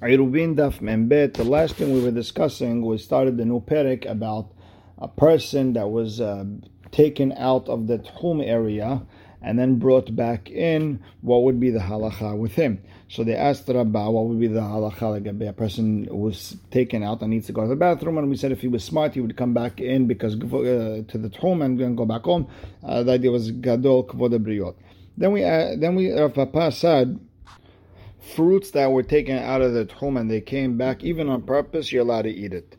The last thing we were discussing, we started the new parak about a person that was uh, taken out of the Tchum area and then brought back in. What would be the halacha with him? So they asked Rabbah, what would be the halacha like a person was taken out and needs to go to the bathroom? And we said if he was smart, he would come back in because uh, to the Tchum and then go back home. Uh, the idea was gadol kvod. Then we uh, then we Rav Papa said fruits that were taken out of the tchum and they came back, even on purpose, you're allowed to eat it.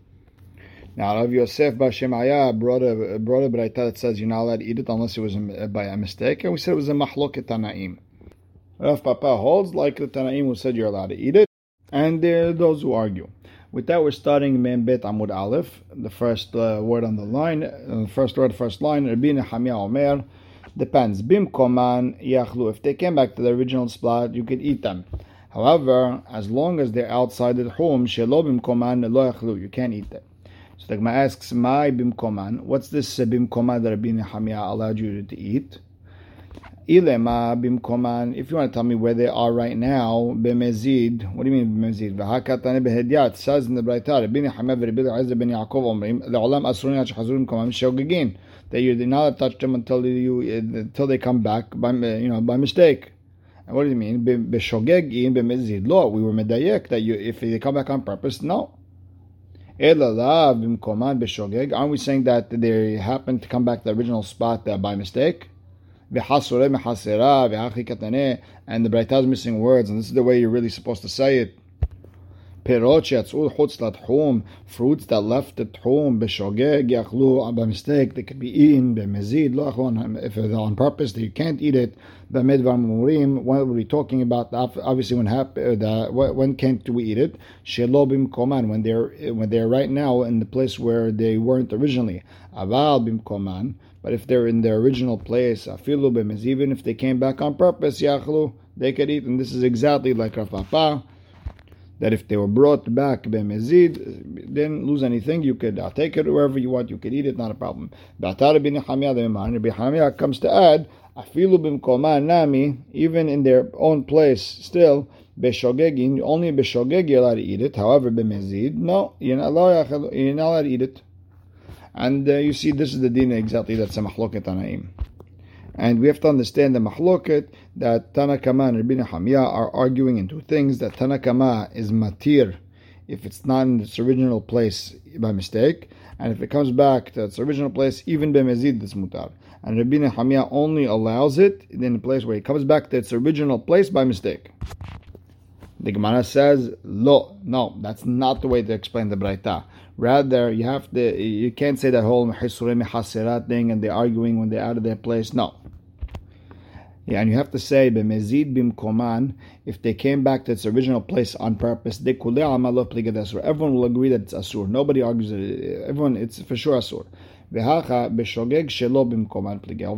Now, Rav Yosef bar Shemaya brought a brought a braita that says you're not allowed to eat it unless it was by a mistake, and we said it was a mahloket tanaim. Rav Papa holds like the tanaim who said you're allowed to eat it, and there are those who argue. With that, we're starting Mem Bet Amud Aleph, the first uh, word on the line, uh, the first word, first line. Rabbi Nehemiah Omer depends. Bim koman yachlu. If they came back to the original spot, you could eat them. However, as long as they're outside the home, shelobim koman lo you can't eat them. So the Gemara asks, "My bim koman? What's this uh, bim that Rabbi Nehemiah allowed you to eat?" Ilema bim koman. If you want to tell me where they are right now, b'mezid. What do you mean b'mezid? V'hakatane b'hediat. Says in the Braita, Rabbi Nehemiah v'Rabbi Eliezer ben Yaakov omrim, le'olam asurin yad shechazurim koman shogegin. That you're not to touch them until you until they come back by you know by mistake. What do you mean? B'shogegin b'mezid. Lo, we were medayek that you if they come back on purpose, no. Aren't we saying that they happened to come back to the original spot uh, by mistake? And the Braita is missing words, and this is the way you're really supposed to say it. Perot sheyatzur chutz latchum, fruits that left the tchum, b'shogeg yachlu, by mistake, they could be eaten, b'mezid, lachon, if they're on purpose, that you can't eat it, b'medvar murim, what we talking about, obviously when hap- uh, when can't we eat it? Shelobim koman, when they're, uh, when they're right now in the place where they weren't originally. Aval b'mkoman but if they're in their original place, afilu b'mezid, even if they came back on purpose, yachlu, they could eat, and this is exactly like Rav Papa, that if they were brought back b'mezid, didn't lose anything, you could uh, take it wherever you want, you could eat it, not a problem. B'atar b'nechamiyah comes to add, afilu b'mkoma nami, even in their own place, still, b'shogegin, only b'shogeg you're allowed to eat it, however b'mezid, no, you're not allowed, you're not allowed to eat it. And uh, you see, this is the dina exactly that's a mahloket tanaim. And we have to understand the mahloket that Tanakama and Rabbi Nehemiah are arguing into things that Tanakama is matir if it's not in its original place by mistake, and if it comes back to its original place, even b'mezid it's mutar. And Rabbi Nehemiah only allows it in a place where it comes back to its original place by mistake. The Gemara says, "Lo, no, that's not the way to explain the Braita. Rather, you have to, you can't say that whole mehasurim thing, and they're arguing when they're out of their place. No, yeah, and you have to say b'mezid bimkoman if they came back to its original place on purpose. They. Everyone will agree that it's asur. Nobody argues it. Everyone, it's for sure asur. Over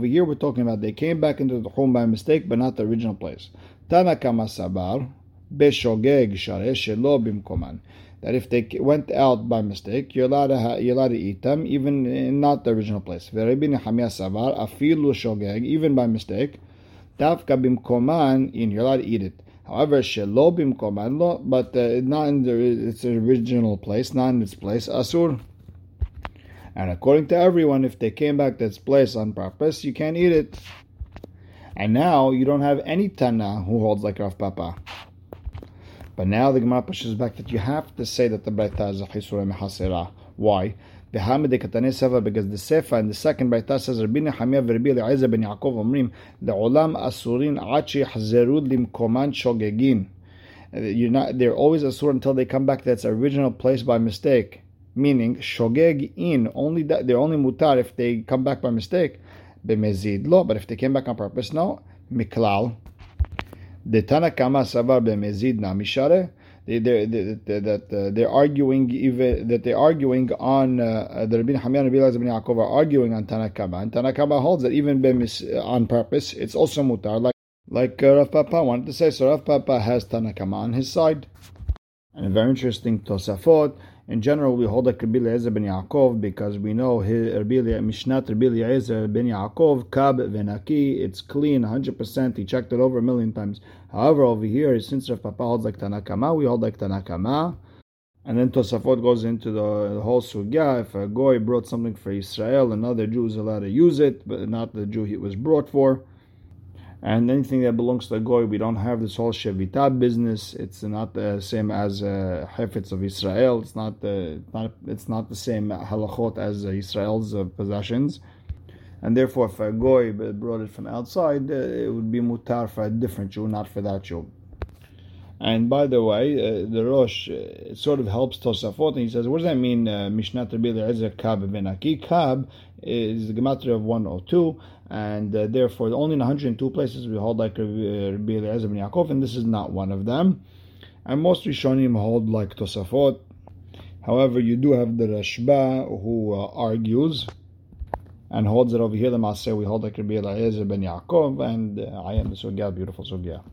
here, we're talking about they came back into the home by mistake, but not the original place. Tanakama sabar beshogeg share shelo bimkoman. That if they went out by mistake, you're allowed to you're allowed to eat them, even not the original place. even by mistake. Dafka bimkoman, in you're allowed to eat it. However, shelo bimkoman lo, but uh, not in the, its original place, not in its place, asur. And according to everyone, if they came back to its place on purpose, you can't eat it. And now you don't have any Tana who holds like Rav Papa. But now the Gemara pushes back that you have to say that the Braita is a Chisura Why? Because the Sefer and the second Braita says Rabbi Nehemiah v'Rabbi Eliezer ben Yaakov omrim le'olam asurin ad sheyachzeru limkoman shogegin. You're not. They're always asur until they come back to its original place by mistake. Meaning shogeg in only that they're only mutar if they come back by mistake. B'mezid lo, but if they came back on purpose, no. Miklal. The Tanakama savar b'mezid na mishare they, they, that uh, they're arguing even that they're arguing on uh, the Rabbi Hamyan Rabbi Yaakov are arguing on Tanakama, and Tanakama holds that even on purpose, it's also mutar. Like like uh, Rav Papa wanted to say, so Rav Papa has Tanakama on his side. And a very interesting Tosafot. In general, we hold like Rabbi Eliezer ben Yaakov because we know his Mishnat Rabbi Eliezer ben Yaakov Kab Venaki. It's clean, 100%. He checked it over a million times. However, over here, since Rav Papa holds like Tanakama, we hold like Tanakama. And then Tosafot goes into the, whole sugya. If a goy brought something for Israel, another Jew is allowed to use it, but not the Jew it was brought for. And anything that belongs to the goy, we don't have this whole shevita business. It's not the same as uh, hefetz of Israel. It's not the not it's not the same halachot as uh, Israel's uh, possessions. And therefore, if a goy brought it from outside, uh, it would be mutar for a different Jew, not for that Jew. And by the way, uh, the Rosh uh, sort of helps Tosafot, and he says, what does that mean, uh, Mishnat Rabbi Eliezer Kab Venaki? Kab is the gematria of 102, and uh, therefore only in 102 places we hold like uh, Rabbi Eliezer ben Yaakov, and this is not one of them. And most Rishonim hold like Tosafot. However, you do have the Rashba who uh, argues and holds that over here. The Maaseh we hold like Rabbi Eliezer ben Yaakov, and uh, I am the Sugya, beautiful Sugya.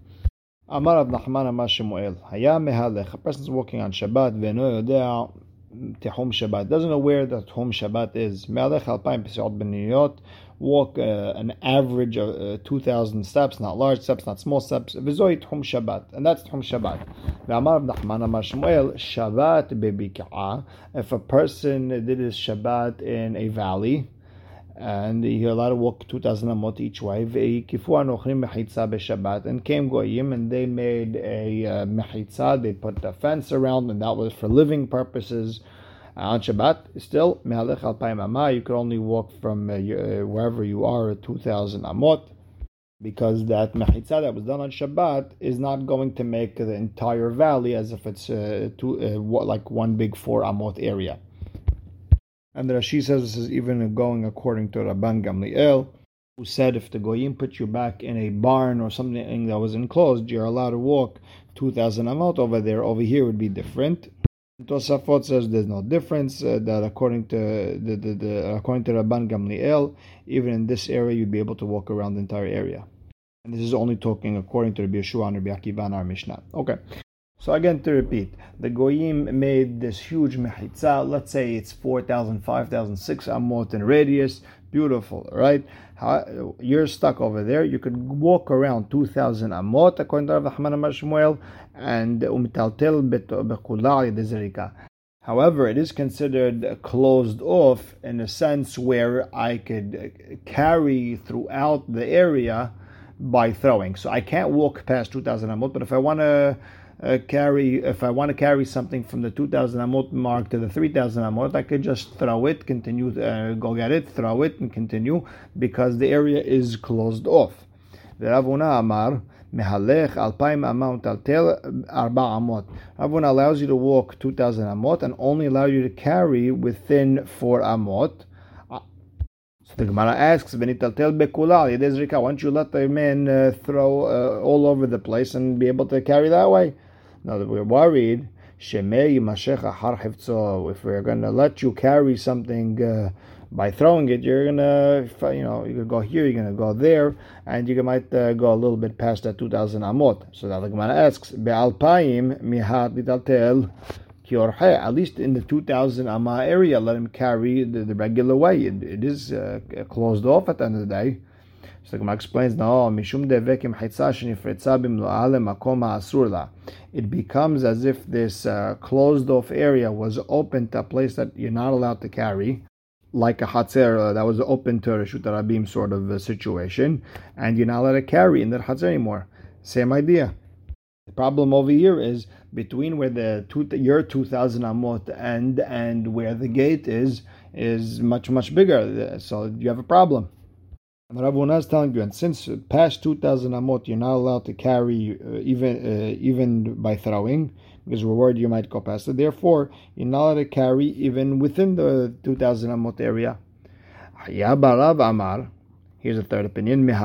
Amar Rav Nachman Amar Shemuel, Hayam Mehalech, a person's walking on Shabbat, Veno Yodea, Tehom Shabbat. Doesn't know where that Tehom Shabbat is. Melech Alpayim Pesach Beniyot. Walk uh, an average of uh, 2,000 steps, not large steps, not small steps. V'zoi Tehom Shabbat. And that's Tehom Shabbat. V'amar Nachman Amar Shmuel, Shabbat bebika'ah. If a person did his Shabbat in a valley, and you're allowed to walk 2,000 amot each way. And came goyim, and they made a uh, mechitza. They put a fence around, and that was for living purposes. On Shabbat, still mehalech alpayim You could only walk from uh, uh wherever you are 2,000 amot, because that mechitza that was done on Shabbat is not going to make the entire valley as if it's uh, two, uh, like one big four amot area. And the Rashi says this is even going according to Rabban Gamliel, who said if the Goyim put you back in a barn or something that was enclosed, you're allowed to walk 2,000 amot over there. Over here would be different. Tosafot says there's no difference. Uh, that according to the, the, the according to Rabban Gamliel, even in this area you'd be able to walk around the entire area. And this is only talking according to Rabbi Yeshua and Rabbi Akiva and our Mishnah. Okay. So again, to repeat, the goyim made this huge mechitza. Let's say it's 4,000, 5,000, 6 amot in radius. Beautiful, right? You're stuck over there. You could walk around 2,000 amot, according to Rav Haman Shmuel, and umitaltel bekulal dezerika. However, it is considered closed off in a sense where I could carry throughout the area by throwing. So I can't walk past 2,000 amot, but if I want to uh, carry, if I want to carry something from the 2000 amot mark to the 3000 amot, I could just throw it, continue, uh, go get it, throw it, and continue because the area is closed off. Rav Huna Amar. Mehalech alpaim amount altel arba amot. Rav Huna allows you to walk 2,000 amot and only allows you to carry within 4 amot. Uh, so the Gemara asks, "Venitaltel bekulal yedezrika." Why don't you let the men uh, throw uh, all over the place and be able to carry that way? Now that we're worried, if we're going to let you carry something uh, by throwing it, you're going to, you know, you're go here, you're going to go there, and you might uh, go a little bit past that 2,000 amot. So the Gemara asks, at least in the 2000 amma area, let him carry the, the regular way. it, it is uh, closed off at the end of the day. So the Gemara explains, no, mishum devekim makom It becomes as if this uh, closed off area was open to a place that you're not allowed to carry, like a hatzer that was open to a Reshut Rabim sort of situation, and you're not allowed to carry in that hatzer anymore. Same idea. The problem over here is between where the two, your 2000 amot end and where the gate is, is much, much bigger. So you have a problem. And Rav is telling you, and since past 2,000 amot, you're not allowed to carry uh, even uh, even by throwing, because we're worried you might go past it. Therefore, you're not allowed to carry even within the 2,000 amot area. Here's a third opinion. You're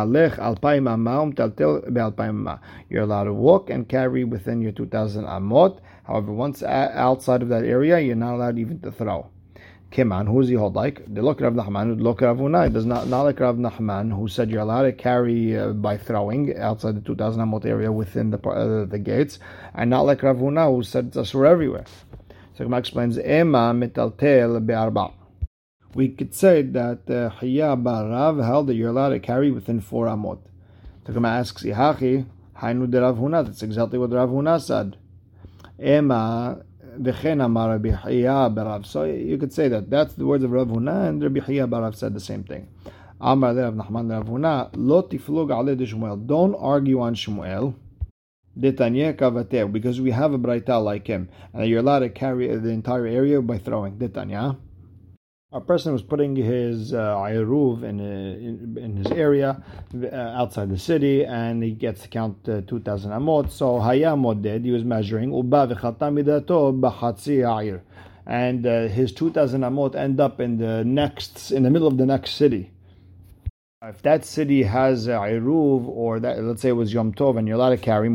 allowed to walk and carry within your 2,000 amot. However, once outside of that area, you're not allowed even to throw. Keman, who is he hold like? The look Rav Nachman, look Rav Huna. It does not, not like Rav Nachman, who said you're allowed to carry uh, by throwing outside the 2,000 amot area within the uh, the gates, and not like Rav Huna, who said it's asur everywhere. So Gemara explains, Ema mitaltel be'arba. We could say that uh, Hiya Barav held that you're allowed to carry within four amot. So Gemara asks, Ihachi, Hainu de Rav Huna. That's exactly what Rav Huna said. Ema So you could say that. That's the words of Rav Huna, and Rabbi Hiya Barav said the same thing. Amar Rav Nachman Rav Huna, Shmuel. Don't argue on Shmuel. Because we have a braita like him, and you're allowed to carry the entire area by throwing. Detanya a person was putting his uh, ayruv in, uh, in, in his area uh, outside the city, and he gets to count uh, 2,000 amot. So haya did he was measuring uba b'chatzi and uh, his 2,000 amot end up in the next, in the middle of the next city. If that city has ayruv, or that let's say it was Yom Tov, and you're allowed to carry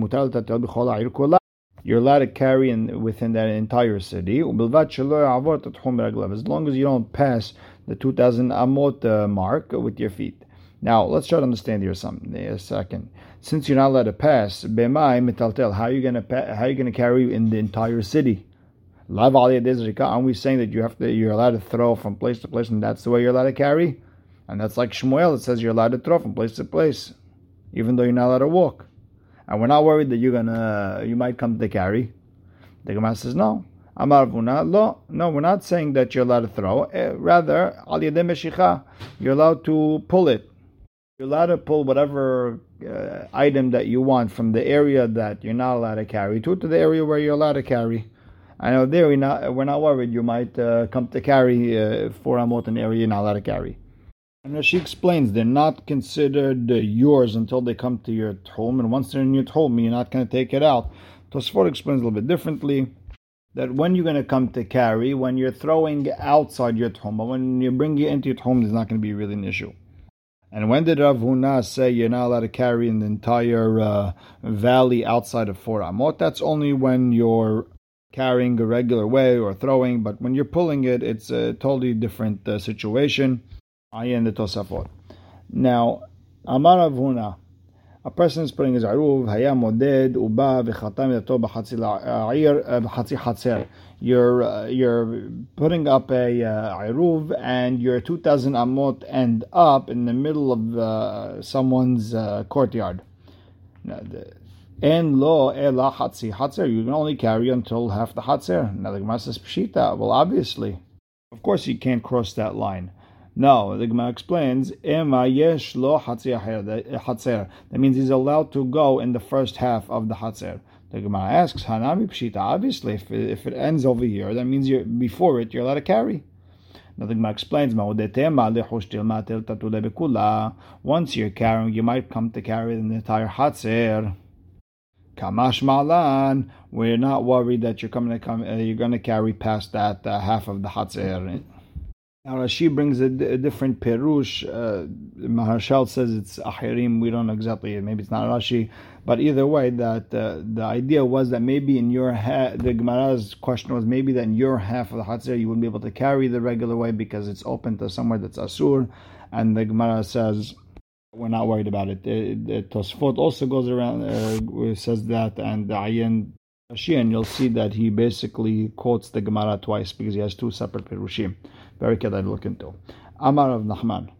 you're allowed to carry in within that entire city. As long as you don't pass the 2000 amot uh, mark with your feet. Now, let's try to understand here something. A second. Since you're not allowed to pass, how are you gonna how are you gonna carry in the entire city? Aren't we saying that you have to you're allowed to throw from place to place and that's the way you're allowed to carry? And that's like Shmuel, it says you're allowed to throw from place to place, even though you're not allowed to walk and we're not worried that you're gonna you might come to carry. The Gemara says no. Amar Rav Huna, lo, no, we're not saying that you're allowed to throw. Uh, rather, al you're allowed to pull it. You're allowed to pull whatever uh, item that you want from the area that you're not allowed to carry to to the area where you're allowed to carry. I know there we're not we're not worried you might uh, come to carry uh, for a an area you're not allowed to carry. And she explains they're not considered uh, yours until they come to your home, and once they're in your home, you're not going to take it out. Tosfot explains a little bit differently that when you're going to come to carry, when you're throwing outside your home, but when you bring it into your home, there's not going to be really an issue. And when did Rav Huna say you're not allowed to carry in the entire uh, valley outside of four amot? That's only when you're carrying a regular way or throwing, but when you're pulling it, it's a totally different uh, situation. Ayin the Tosafot. Now, Amar Rav Huna, a person is putting his aruv, haya moded, uba, v'chatam yato b'chatzi b'chatzi hatzer. You're, uh, you're putting up a uh, aruv and your 2,000 amot end up in the middle of uh, someone's uh, courtyard. En lo ela hatzi hatzer. You can only carry until half the hatzer. Now the Gemara says pshita. Well, obviously, of course, you can't cross that line. No, the Gemara explains, hatzer. That means he's allowed to go in the first half of the hatzer. The Gemara asks, Hanami pshita. Obviously, if if it ends over here, that means you're before it, you're allowed to carry. Now the Gemara explains, Once you're carrying, you might come to carry the entire hatzer. Kamash malan, we're not worried that you're coming to come, uh, you're going to carry past that uh, half of the hatzer. Now Rashi brings a, different perush. Uh, Maharshal says it's ahirim. We don't know exactly. Maybe it's not Rashi, but either way, that uh, the idea was that maybe in your ha- the Gemara's question was maybe that in your half of the Hatzir you wouldn't be able to carry the regular way because it's open to somewhere that's asur, and the Gemara says we're not worried about it. The, the Tosfot also goes around uh, says that, and the Ayin and you'll see that he basically quotes the Gemara twice because he has two separate perushim. Very kedai to look into. Amar Rav Nachman.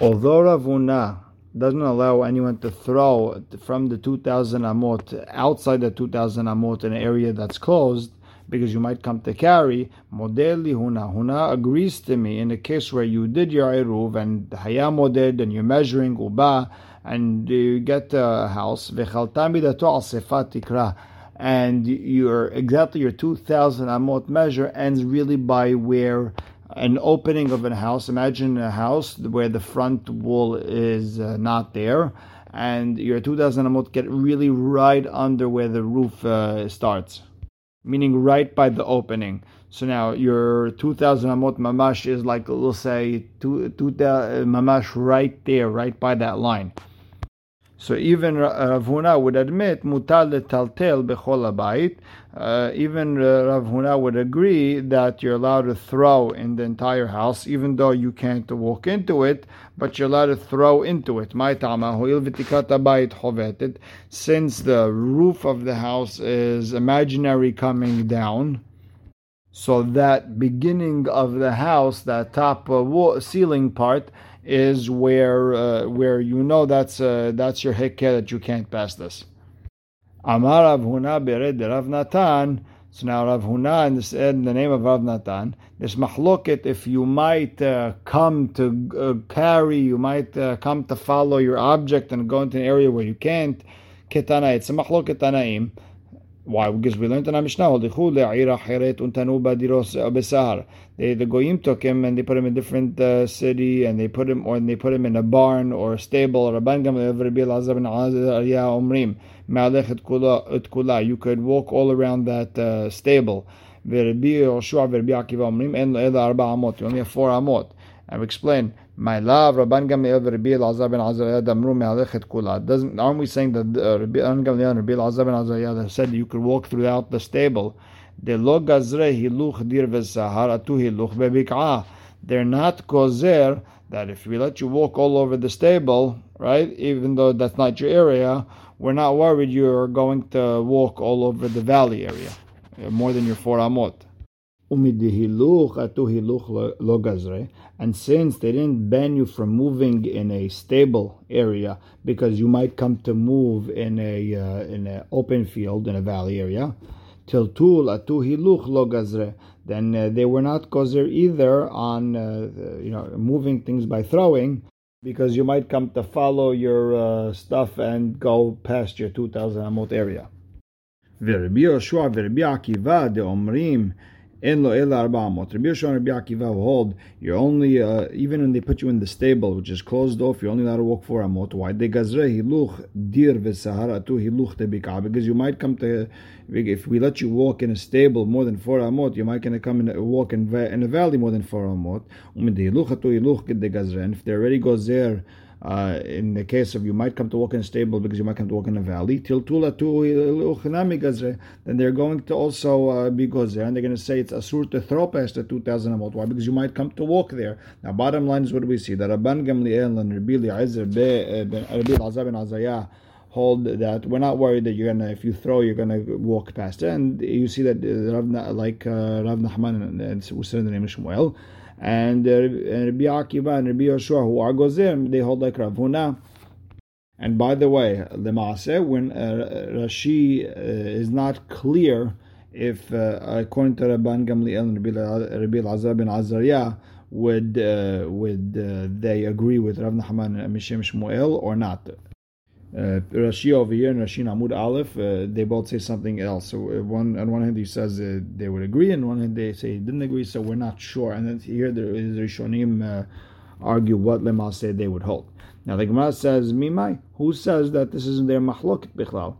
Although Rav Huna doesn't allow anyone to throw from the 2000 amot outside the 2000 amot in an area that's closed, because you might come to carry. Modeli huna. Huna agrees to me in the case where you did your eruv and haya moded and you're measuring uba and you get a house. Vechaltami tikra and your exactly your 2000 amot measure ends really by where an opening of a house imagine a house where the front wall is uh, not there and your 2000 amot get really right under where the roof uh, starts meaning right by the opening. So now your 2000 amot mamash is like we'll say two, two, uh, mamash right there right by that line So even Rav Huna would admit mutal taltel bechol abayit. Uh, even uh, Rav Huna would agree that you're allowed to throw in the entire house, even though you can't walk into it, but you're allowed to throw into it. Since the roof of the house is imaginary coming down, so that beginning of the house, that top uh, wall, ceiling part, is where uh, where you know that's uh, that's your hikeh that you can't pass this. Amar Rav Huna bered Rav Natan. So now Rav Huna in, this, in the name of Rav Natan, this mahloket if you might uh, come to uh, carry, you might uh, come to follow your object and go into an area where you can't. Ketana, it's a mahloket tanaim. Why? Because we learned in our Mishnah, they, the goyim took him and they put him in a different uh, city and they put him or they put him in a barn or a stable. Rabban You could walk all around that uh, stable. You only have four amot. I've explained. My love, Rabban Gamliel Rabbi Elazar ben Azariah damru me'alechet kula. Doesn't aren't we saying that uh, Rabban Gamliel and Rabbi Elazar ben Azariah said you could walk throughout the stable? They're not gozer that if we let you walk all over the stable, right, even though that's not your area, we're not worried you're going to walk all over the valley area, more than your four amot. And since they didn't ban you from moving in a stable area because you might come to move in a uh, in an open field in a valley area, till tul atu hiluch lo gazre, then uh, they were not gozer either on uh, you know moving things by throwing because you might come to follow your uh, stuff and go past your 2000 amot area. ורבי יהושע ורבי עקיבא דאומרים En lo el arba'amot. Rabbi Yoshua and Rabbi Akiva hold you're only uh, even when they put you in the stable, which is closed off, you're only allowed to walk four amot. Why? De gazre hiluch dir v'sahara tu hiluch tebika. Because you might come to if we let you walk in a stable more than four amot, you might gonna come and walk in, in a valley more than four amot. And if they already goes there uh, in the case of you might come to walk in a stable because you might come to walk in a valley, then they're going to also uh, be gozer, and they're going to say it's asur to throw past the 2,000 amot. Why? Because you might come to walk there. Now, bottom line is what we see? That Rabban Gamliel and Rabbi uh, ben Azayah hold that we're not worried that you're gonna if you throw you're gonna walk past it. And you see that uh, like uh, Rav Nachman and, and in the name of Shmuel and, uh, Rabbi Akiva and Rabbi Yoshua who are Gozim, they hold like Rav Huna. And by the way, the Maaseh, when uh, Rashi uh, is not clear if, uh, according to Rabban Gamliel and Rabbi Elazar ben Azariah, would uh, would uh, they agree with Rav Nachman and Mishem Shmuel or not? Uh, Rashi over here and Rashi Amud Aleph, uh, they both say something else. So uh, one on one hand he says uh, they would agree, and on one hand they say they didn't agree. So we're not sure. And then here is Rishonim uh, argue what Lema said they would hold. Now the Gemara says Mimai, who says that this isn't their machlokit bichlal?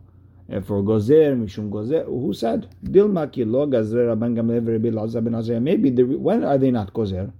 For gozer mishum gozer, who said dilma ki lo gazer rabban gamliel rabbi ben Maybe the, when are they not gozer?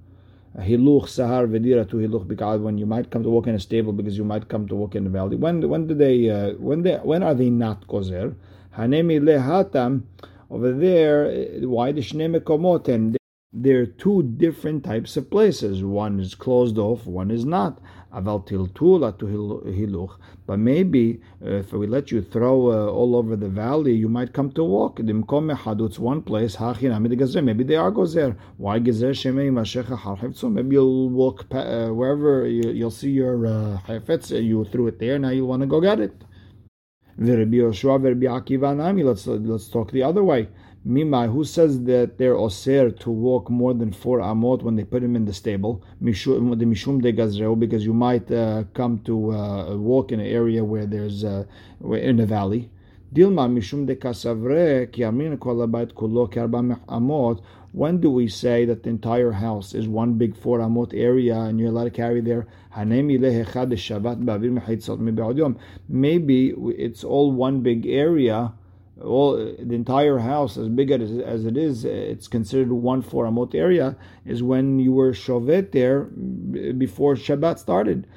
Hiluch sahar vedira to hiluch bikal when you might come to walk in a stable because you might come to walk in the valley. When when do they uh, when they when are they not gozer? Hanemi lehatam over there. Why the shnei mekomoten? There are two different types of places. One is closed off, one is not. But maybe uh, if we let you throw uh, all over the valley, you might come to walk. It's one place. Maybe they are gozer. Why shemei Maybe you'll walk uh, wherever you, will see your uh, You threw it there. Now you want to go get it. Let's let's talk the other way. Mimai, who says that they're oser to walk more than four amot when they put him in the stable? The mishum de gazreu, because you might uh, come to uh, walk in an area where there's uh, in a valley. Dilma mishum de kasavre ki amin kulo amot. When do we say that the entire house is one big four amot area and you're allowed to carry there? Maybe it's all one big area all the entire house, as big as, as it is, it's considered one four amot area, is when you were shovet there before Shabbat started.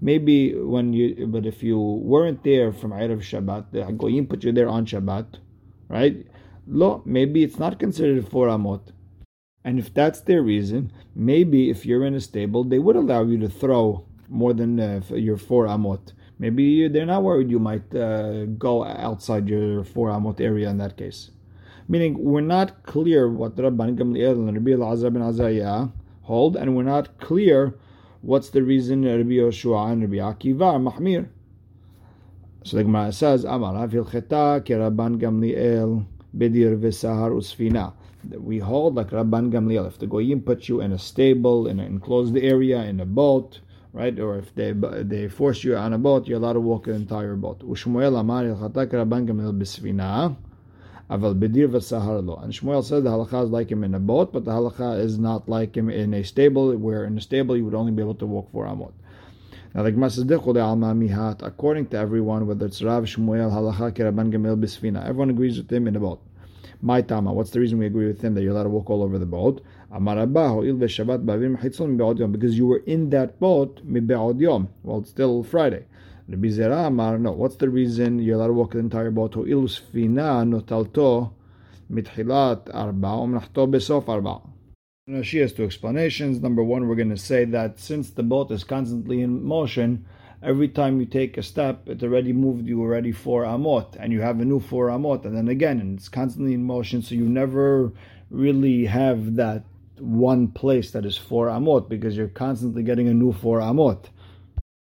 Maybe when you, but if you weren't there from Erev Shabbat, the Goyim put you there on Shabbat, right? Lo, maybe it's not considered four amot. And if that's their reason, maybe if you're in a stable, they would allow you to throw more than uh, your four amot. Maybe they're not worried you might uh, go outside your four amot area in that case. Meaning, we're not clear what Rabban Gamliel and Rabbi Elazar ben Azariah hold, and we're not clear what's the reason Rabbi Yoshua and Rabbi Akiva are mahmir. So the Gemara says, Amar Cheta ke Rabban Gamliel bedir v'sahar usfina. We hold like Rabban Gamliel. If the goyim put you in a stable, in an enclosed area, in a boat, right? Or if they they force you on a boat, you're allowed to walk the entire boat. Ushmuel Amar Cheta ke Rabban Gamliel b'sfina. Aval bedir v'sahar lo. And Shmuel said the halacha is like him in a boat, but the halacha is not like him in a stable, where in a stable you would only be able to walk four amot. Now the Gemara says, mihat. According to everyone, whether it's Rav Shmuel, halacha keraban gemel bisfina, everyone agrees with him in a boat. My tama. What's the reason we agree with him that you're allowed to walk all over the boat? Because you were in that boat yom. Well, it's still Friday. Rabbi Zera Amar, no, what's the reason you're allowed to walk the entire boat? Ilus fina notalto mitchilat arba umnachto besof arba. She has two explanations. Number one, we're going to say that since the boat is constantly in motion, every time you take a step, it already moved you already four amot, and you have a new four amot, and then again, and it's constantly in motion, so you never really have that one place that is four amot because you're constantly getting a new four amot.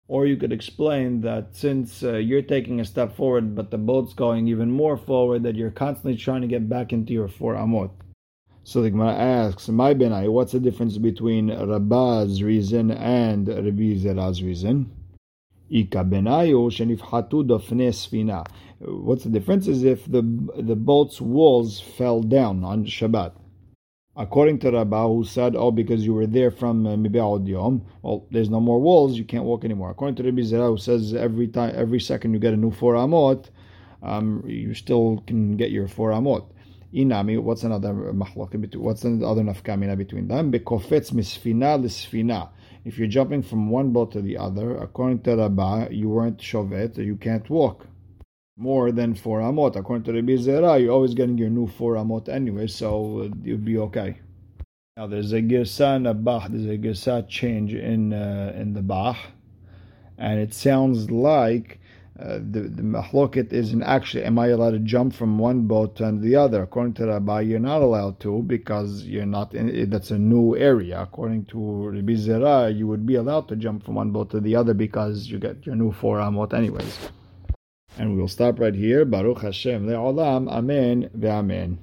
Or you could explain that since uh, you're taking a step forward, but the boat's going even more forward, that you're constantly trying to get back into your four amot. So the Gemara asks, "My benai, what's the difference between Rabba's reason and Rabbi Zera's reason?" Ika benayu shenifhatu dofne sfina. What's the difference? Is if the the boat's walls fell down on Shabbat. According to Rabbah, who said, "Oh, because you were there from uh, Mibe'od Yom, well, there's no more walls, you can't walk anymore." According to Rabbi Zera, who says every time, every second you get a new four amot, um, you still can get your four amot. Inami, what's another mahlok? What's another nafkamina between them? Bekofetz misfina lisfina. If you're jumping from one boat to the other, according to Rabbah, you weren't shovet, you can't walk more than four amot. According to Rabbi Zera, you're always getting your new four amot anyway, so you'd be okay. Now there's a girsa and a. There's a girsa change in uh, in the Bach, and it sounds like uh, the the mahloket isn't actually. Am I allowed to jump from one boat to the other? According to Rabbi, you're not allowed to because you're not in. That's a new area. According to Rabbi Zera, you would be allowed to jump from one boat to the other because you get your new four amot anyways. And we'll stop right here. Baruch Hashem le'olam. Amen ve'amen.